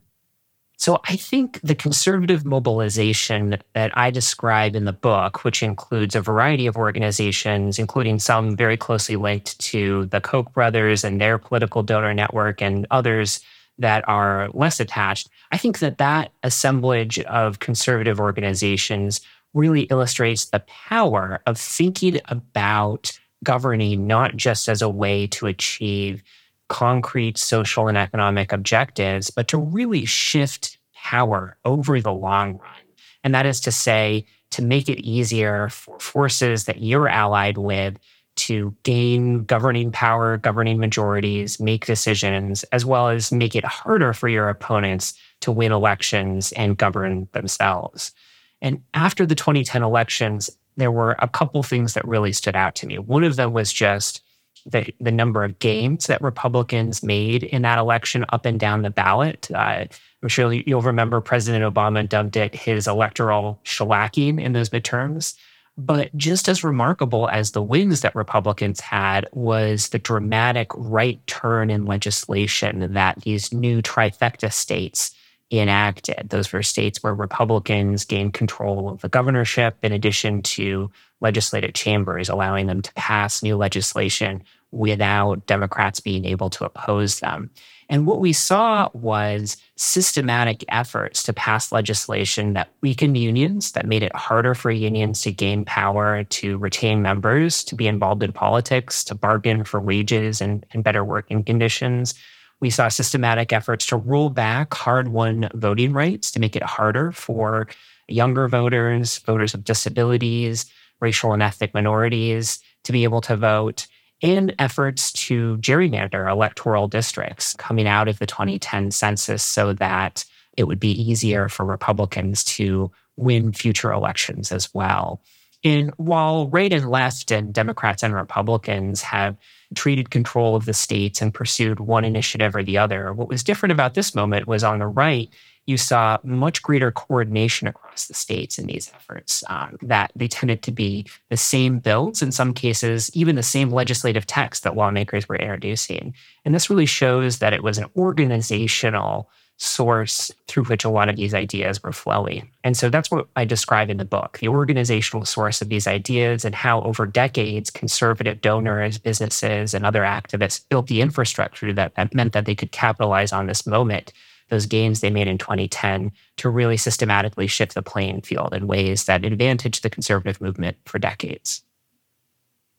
So, I think the conservative mobilization that I describe in the book, which includes a variety of organizations, including some very closely linked to the Koch brothers and their political donor network and others that are less attached, I think that that assemblage of conservative organizations really illustrates the power of thinking about governing not just as a way to achieve concrete social and economic objectives, but to really shift power over the long run. And that is to say, to make it easier for forces that you're allied with to gain governing power, governing majorities, make decisions, as well as make it harder for your opponents to win elections and govern themselves. And after the 2010 elections, there were a couple things that really stood out to me. One of them was just the, the number of gains that Republicans made in that election up and down the ballot. Uh, I'm sure you'll remember President Obama dubbed it his electoral shellacking in those midterms. But just as remarkable as the wins that Republicans had was the dramatic right turn in legislation that these new trifecta states enacted. Those were states where Republicans gained control of the governorship in addition to legislative chambers, allowing them to pass new legislation without Democrats being able to oppose them. And what we saw was systematic efforts to pass legislation that weakened unions, that made it harder for unions to gain power, to retain members, to be involved in politics, to bargain for wages and, and better working conditions. We saw systematic efforts to roll back hard won voting rights to make it harder for younger voters, voters with disabilities, racial and ethnic minorities to be able to vote and efforts to gerrymander electoral districts coming out of the 2010 census so that it would be easier for Republicans to win future elections as well. And while right and left and Democrats and Republicans have treated control of the states and pursued one initiative or the other, what was different about this moment was on the right, you saw much greater coordination across the states in these efforts. Um, that they tended to be the same bills, in some cases, even the same legislative text that lawmakers were introducing. And this really shows that it was an organizational source through which a lot of these ideas were flowing. And so that's what I describe in the book the organizational source of these ideas and how over decades, conservative donors, businesses, and other activists built the infrastructure that, that meant that they could capitalize on this moment those gains they made in 2010 to really systematically shift the playing field in ways that advantage the conservative movement for decades.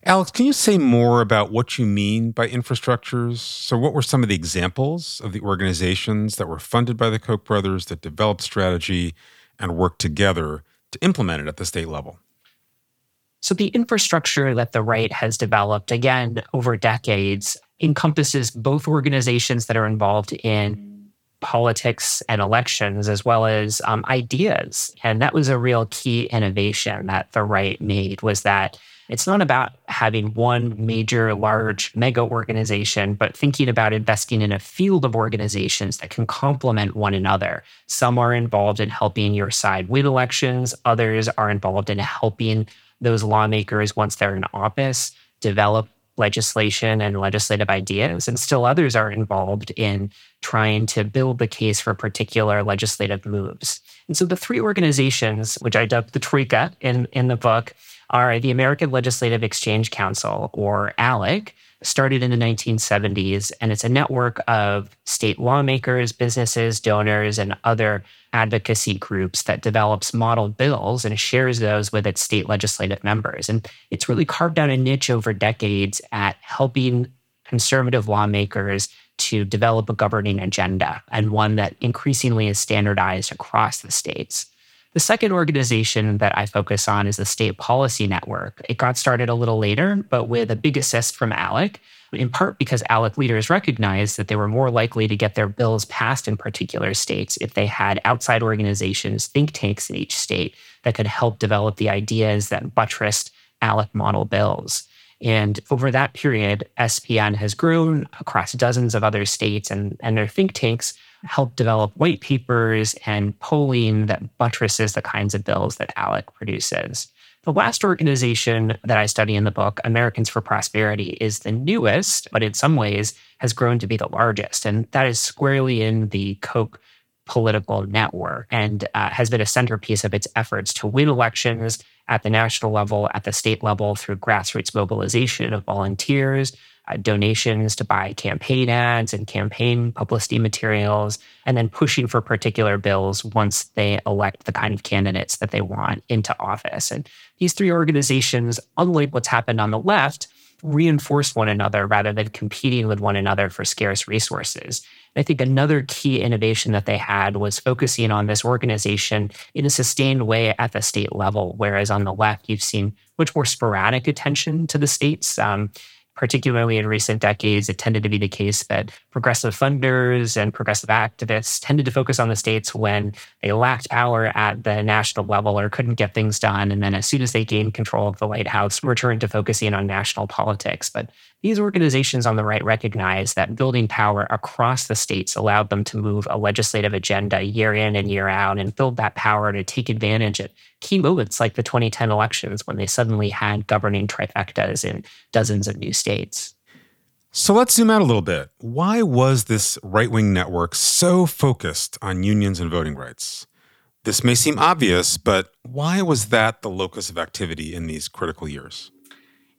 Alex, can you say more about what you mean by infrastructures? So, what were some of the examples of the organizations that were funded by the Koch brothers that developed strategy and worked together to implement it at the state level? So, the infrastructure that the right has developed, again, over decades, encompasses both organizations that are involved in politics and elections as well as um, ideas. And that was a real key innovation that the right made was that it's not about having one major large mega organization but thinking about investing in a field of organizations that can complement one another. Some are involved in helping your side win elections. Others are involved in helping those lawmakers once they're in office develop legislation and legislative ideas, and still others are involved in trying to build the case for particular legislative moves. And so the three organizations, which I dubbed the Troika in, in the book, are the American Legislative Exchange Council, or ALEC, started in the 1970s, and it's a network of state lawmakers, businesses, donors, and other advocacy groups that develops model bills and shares those with its state legislative members. And it's really carved out a niche over decades at helping conservative lawmakers to develop a governing agenda and one that increasingly is standardized across the states. The second organization that I focus on is the State Policy Network. It got started a little later, but with a big assist from ALEC, in part because ALEC leaders recognized that they were more likely to get their bills passed in particular states if they had outside organizations, think tanks in each state that could help develop the ideas that buttressed ALEC model bills. And over that period, SPN has grown across dozens of other states, and, and their think tanks help develop white papers and polling that buttresses the kinds of bills that ALEC produces. The last organization that I study in the book, Americans for Prosperity, is the newest, but in some ways has grown to be the largest. And that is squarely in the Koch political network and uh, has been a centerpiece of its efforts to win elections at the national level, at the state level, through grassroots mobilization of volunteers, donations to buy campaign ads and campaign publicity materials, and then pushing for particular bills once they elect the kind of candidates that they want into office. And these three organizations, unlike what's happened on the left, reinforce one another rather than competing with one another for scarce resources. I think another key innovation that they had was focusing on this organization in a sustained way at the state level, whereas on the left, you've seen much more sporadic attention to the states. Um, particularly in recent decades, it tended to be the case that progressive funders and progressive activists tended to focus on the states when they lacked power at the national level or couldn't get things done. And then as soon as they gained control of the White House, returned to focusing on national politics. But these organizations on the right recognize that building power across the states allowed them to move a legislative agenda year in and year out and build that power to take advantage at key moments like the 2010 elections when they suddenly had governing trifectas in dozens of new states. So let's zoom out a little bit. Why was this right wing network so focused on unions and voting rights? This may seem obvious, but why was that the locus of activity in these critical years?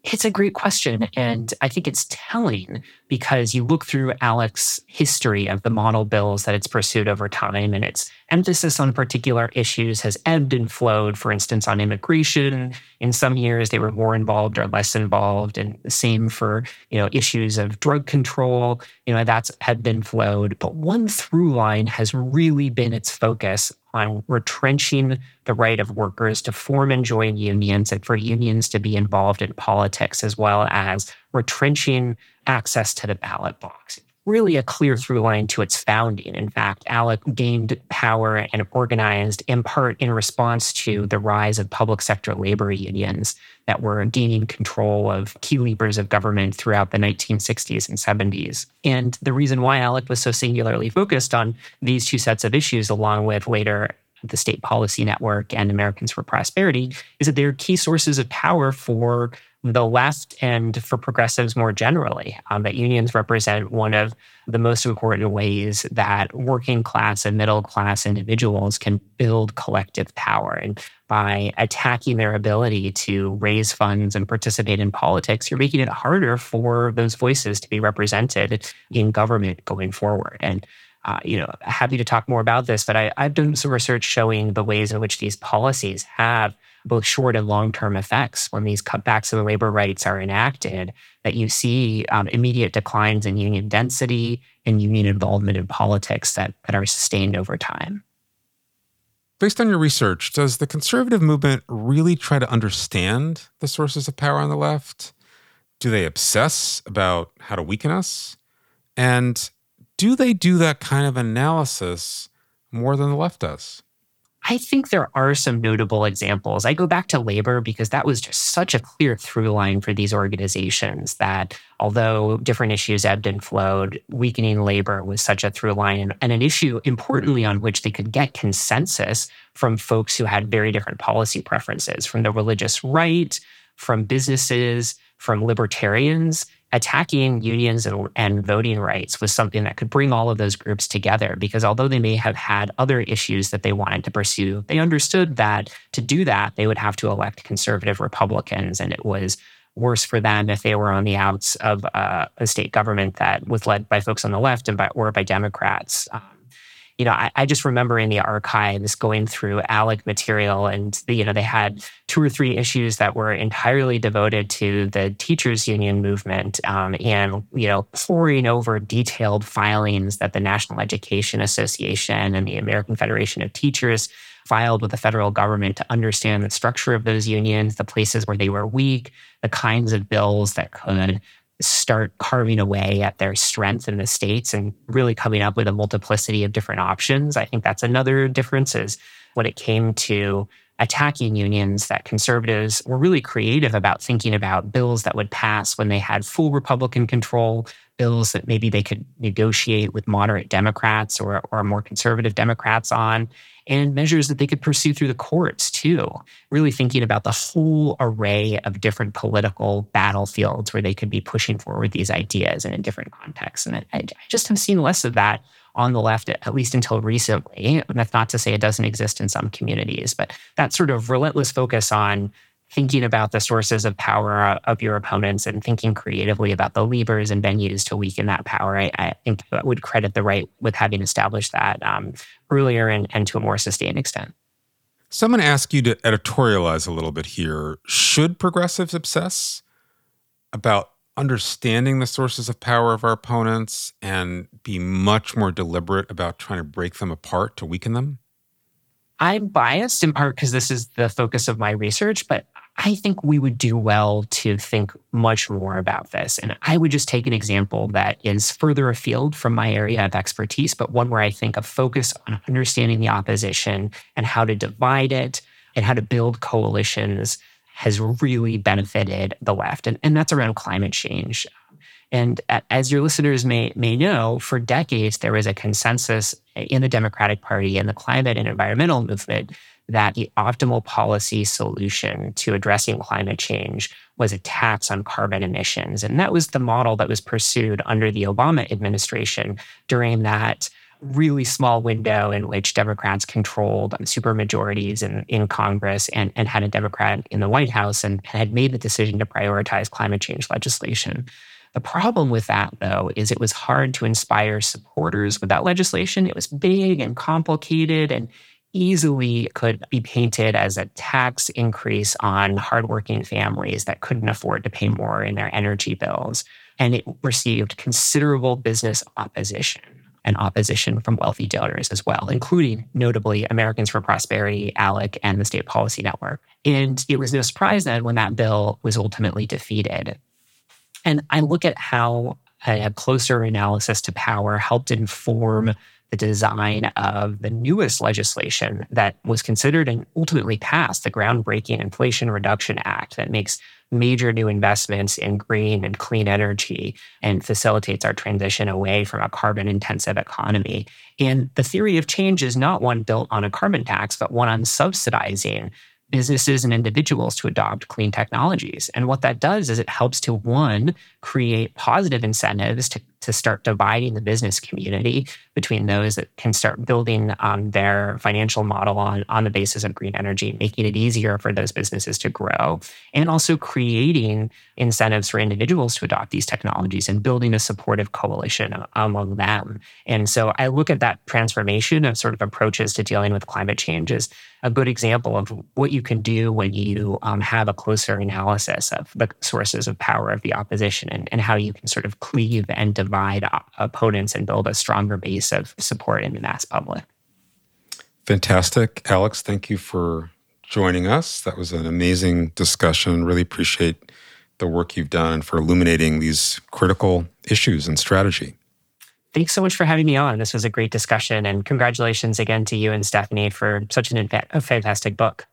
It's a great question. And I think it's telling because you look through ALEC's history of the model bills that it's pursued over time, and its emphasis on particular issues has ebbed and flowed. For instance, on immigration, in some years they were more involved or less involved, and the same for you know issues of drug control. You know that's had been flowed, but one through line has really been its focus on retrenching the right of workers to form and join unions and for unions to be involved in politics, as well as retrenching access to the ballot box. Really, a clear through line to its founding. In fact, ALEC gained power and organized in part in response to the rise of public sector labor unions that were gaining control of key levers of government throughout the 1960s and 70s. And the reason why ALEC was so singularly focused on these two sets of issues, along with later the State Policy Network and Americans for Prosperity, is that they're key sources of power for the left and for progressives more generally. Um, that unions represent one of the most important ways that working class and middle class individuals can build collective power. And by attacking their ability to raise funds and participate in politics, you're making it harder for those voices to be represented in government going forward. And uh, you know, happy to talk more about this, but I, I've done some research showing the ways in which these policies have both short and long term effects when these cutbacks in the labor rights are enacted, that you see um, immediate declines in union density and union involvement in politics that, that are sustained over time. Based on your research, does the conservative movement really try to understand the sources of power on the left? Do they obsess about how to weaken us? And do they do that kind of analysis more than the left does? I think there are some notable examples. I go back to labor because that was just such a clear through line for these organizations that although different issues ebbed and flowed, weakening labor was such a through line and an issue importantly on which they could get consensus from folks who had very different policy preferences from the religious right, from businesses, from libertarians attacking unions and, and, voting rights was something that could bring all of those groups together because although they may have had other issues that they wanted to pursue, they understood that to do that, they would have to elect conservative Republicans. And it was worse for them if they were on the outs of uh, a state government that was led by folks on the left and by, or by Democrats. Um, you know, I, I, just remember in the archives going through ALEC material and, you know, they had two or three issues that were entirely devoted to the teachers union movement um, and, you know, poring over detailed filings that the National Education Association and the American Federation of Teachers filed with the federal government to understand the structure of those unions, the places where they were weak, the kinds of bills that could start carving away at their strength in the states and really coming up with a multiplicity of different options. I think that's another difference is when it came to attacking unions that conservatives were really creative about thinking about bills that would pass when they had full Republican control, bills that maybe they could negotiate with moderate Democrats or, or more conservative Democrats on, and measures that they could pursue through the courts too. Really thinking about the whole array of different political battlefields where they could be pushing forward these ideas in a different context. And I, I just have seen less of that on the left, at least until recently. And that's not to say it doesn't exist in some communities, but that sort of relentless focus on thinking about the sources of power of your opponents and thinking creatively about the levers and venues to weaken that power, I, I think I would credit the right with having established that um, earlier and, and to a more sustained extent. Someone asked you to editorialize a little bit here. Should progressives obsess about understanding the sources of power of our opponents and be much more deliberate about trying to break them apart to weaken them? I'm biased in part because this is the focus of my research, but I think we would do well to think much more about this. And I would just take an example that is further afield from my area of expertise, but one where I think a focus on understanding the opposition and how to divide it and how to build coalitions has really benefited the left. And, and that's around climate change. And as your listeners may, may know, for decades, there was a consensus in the Democratic Party and the climate and environmental movement that the optimal policy solution to addressing climate change was a tax on carbon emissions. And that was the model that was pursued under the Obama administration during that really small window in which Democrats controlled supermajorities in, in Congress and, and had a Democrat in the White House and had made the decision to prioritize climate change legislation. The problem with that, though, is it was hard to inspire supporters with that legislation. It was big and complicated and easily could be painted as a tax increase on hardworking families that couldn't afford to pay more in their energy bills. And it received considerable business opposition and opposition from wealthy donors as well, including notably Americans for Prosperity, ALEC, and the State Policy Network. And it was no surprise then when that bill was ultimately defeated. And I look at how a closer analysis to power helped inform the design of the newest legislation that was considered and ultimately passed the groundbreaking Inflation Reduction Act that makes major new investments in green and clean energy and facilitates our transition away from a carbon intensive economy. And the theory of change is not one built on a carbon tax, but one on subsidizing businesses and individuals to adopt clean technologies. And what that does is it helps to one, create positive incentives to, to start dividing the business community between those that can start building um, their financial model on, on the basis of green energy, making it easier for those businesses to grow, and also creating incentives for individuals to adopt these technologies and building a supportive coalition among them. And so I look at that transformation of sort of approaches to dealing with climate change as a good example of what you can do when you um, have a closer analysis of the sources of power of the opposition and, and how you can sort of cleave and divide opponents and build a stronger base of support in the mass public. Fantastic. Alex, thank you for joining us. That was an amazing discussion. Really appreciate the work you've done and for illuminating these critical issues and strategy. Thanks so much for having me on. This was a great discussion, and congratulations again to you and Stephanie for such an a fantastic book.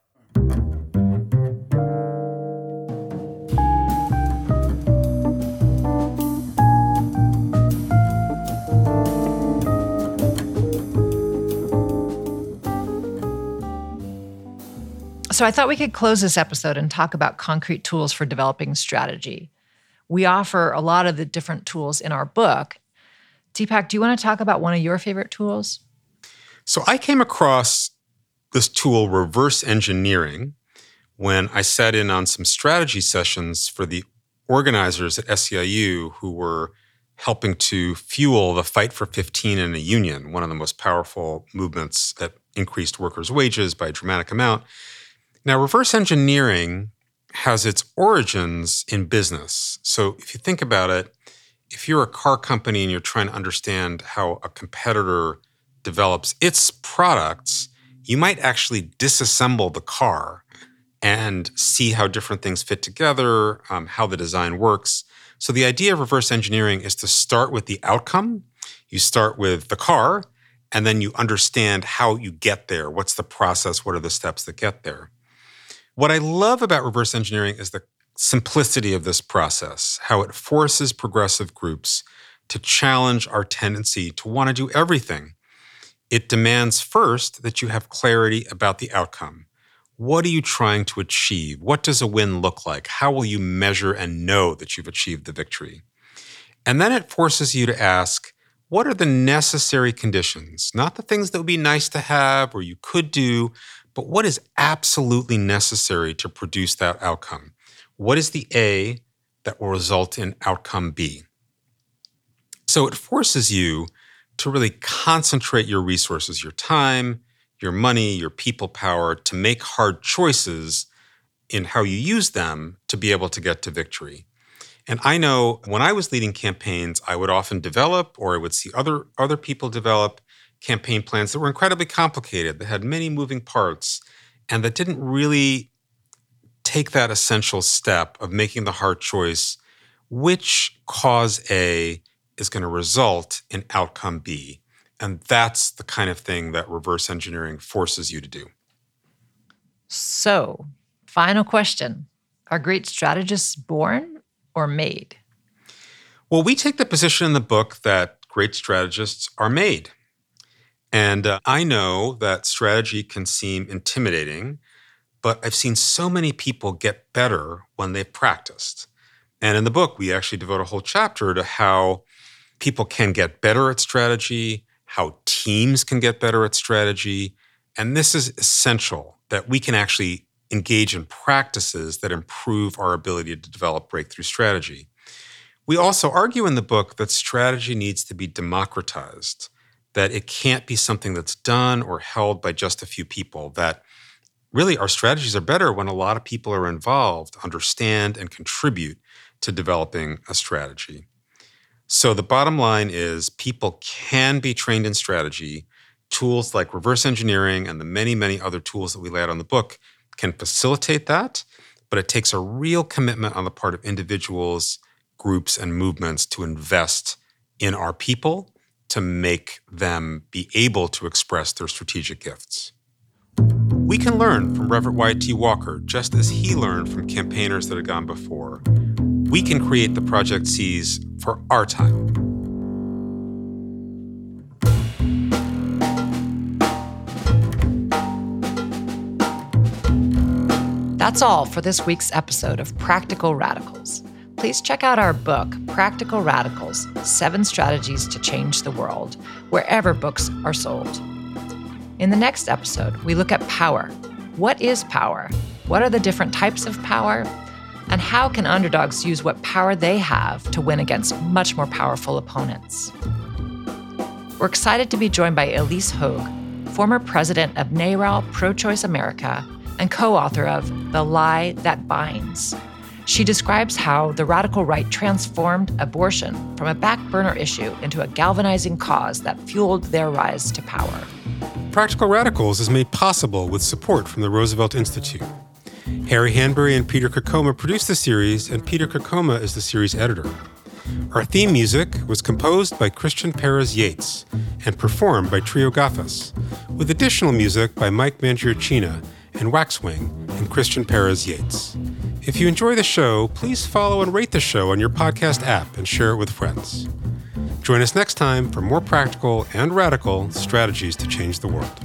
So I thought we could close this episode and talk about concrete tools for developing strategy. We offer a lot of the different tools in our book, Deepak, do you want to talk about one of your favorite tools? So I came across this tool, reverse engineering, when I sat in on some strategy sessions for the organizers at SEIU who were helping to fuel the fight for 15 in a union, one of the most powerful movements that increased workers' wages by a dramatic amount. Now, reverse engineering has its origins in business. So if you think about it, if you're a car company and you're trying to understand how a competitor develops its products, you might actually disassemble the car and see how different things fit together, um, how the design works. So, the idea of reverse engineering is to start with the outcome. You start with the car, and then you understand how you get there. What's the process? What are the steps that get there? What I love about reverse engineering is the simplicity of this process, how it forces progressive groups to challenge our tendency to want to do everything. It demands first that you have clarity about the outcome. What are you trying to achieve? What does a win look like? How will you measure and know that you've achieved the victory? And then it forces you to ask, what are the necessary conditions? Not the things that would be nice to have or you could do, but what is absolutely necessary to produce that outcome? What is the A that will result in outcome B? So it forces you to really concentrate your resources, your time, your money, your people power to make hard choices in how you use them to be able to get to victory. And I know when I was leading campaigns, I would often develop or I would see other, other people develop campaign plans that were incredibly complicated, that had many moving parts, and that didn't really take that essential step of making the hard choice which cause A is going to result in outcome B. And that's the kind of thing that reverse engineering forces you to do. So, final question Are great strategists born or made? Well, we take the position in the book that great strategists are made. And uh, I know that strategy can seem intimidating, but I've seen so many people get better when they've practiced. And in the book, we actually devote a whole chapter to how people can get better at strategy, how teams can get better at strategy. And this is essential that we can actually engage in practices that improve our ability to develop breakthrough strategy. We also argue in the book that strategy needs to be democratized, that it can't be something that's done or held by just a few people, that really our strategies are better when a lot of people are involved, understand, and contribute to developing a strategy. So the bottom line is people can be trained in strategy. Tools like reverse engineering and the many, many other tools that we lay out on the book can facilitate that, but it takes a real commitment on the part of individuals, groups, and movements to invest in our people to make them be able to express their strategic gifts. We can learn from Reverend Wyatt T. Walker, just as he learned from campaigners that had gone before we can create the Project Cs for our time. That's all for this week's episode of Practical Radicals. Please check out our book, Practical Radicals Seven Strategies to Change the World, wherever books are sold. In the next episode, we look at power. What is power? What are the different types of power? And how can underdogs use what power they have to win against much more powerful opponents? We're excited to be joined by Ilyse Hogue, former president of NARAL Pro Choice America and co author of The Lie That Binds. She describes how the radical right transformed abortion from a back burner issue into a galvanizing cause that fueled their rise to power. Practical Radicals is made possible with support from the Roosevelt Institute. Harry Hanbury and Peter Kokoma produced the series, and Peter Kokoma is the series editor. Our theme music was composed by Christian Perez Yates and performed by Trio Gafas, with additional music by Mike Mangiarchina and Waxwing and Christian Perez Yates. If you enjoy the show, please follow and rate the show on your podcast app and share it with friends. Join us next time for more practical and radical strategies to change the world.